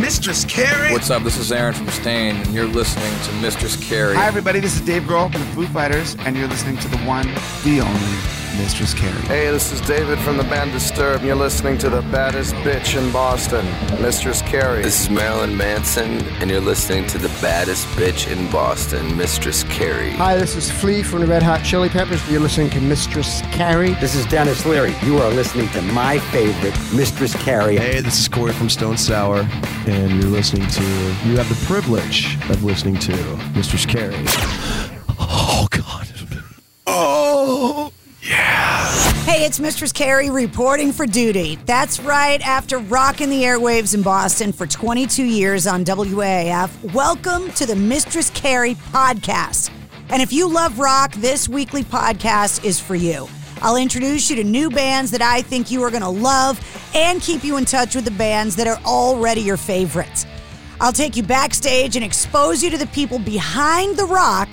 Mistress Carrie. What's up? This is Aaron from Staind, and you're listening to Mistress Carrie. Hi, everybody. This is Dave Grohl from the Foo Fighters, and you're listening to the one, the only Mistress Carrie. Hey, this is David from the band Disturbed, and you're listening to the baddest bitch in Boston, Mistress Carrie. This is Marilyn Manson, and you're listening to the baddest bitch in Boston, Mistress Carrie. Hi, this is Flea from the Red Hot Chili Peppers. You're listening to Mistress Carrie. This is Denis Leary. You are listening to my favorite, Mistress Carrie. Hey, this is Corey from Stone Sour, and you're listening to, you have the privilege of listening to Mistress Carrie. It's Mistress Carrie reporting for duty. That's right, after rocking the airwaves in Boston for 22 years on WAAF, welcome to the Mistress Carrie podcast. And if you love rock, this weekly podcast is for you. I'll introduce you to new bands that I think you are going to love and keep you in touch with the bands that are already your favorites. I'll take you backstage and expose you to the people behind the rock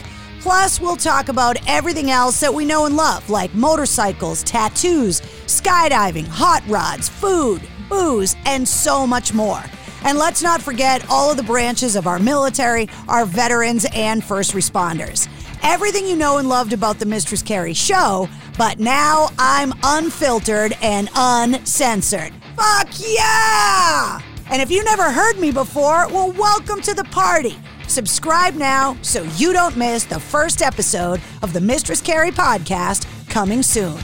Plus, we'll talk about everything else that we know and love, like motorcycles, tattoos, skydiving, hot rods, food, booze, and so much more. And let's not forget all of the branches of our military, our veterans, and first responders. Everything you know and loved about the Mistress Carrie show, but now I'm unfiltered and uncensored. Fuck yeah! And if you never heard me before, well, welcome to the party. Subscribe now so you don't miss the first episode of the Mistress Carrie podcast coming soon.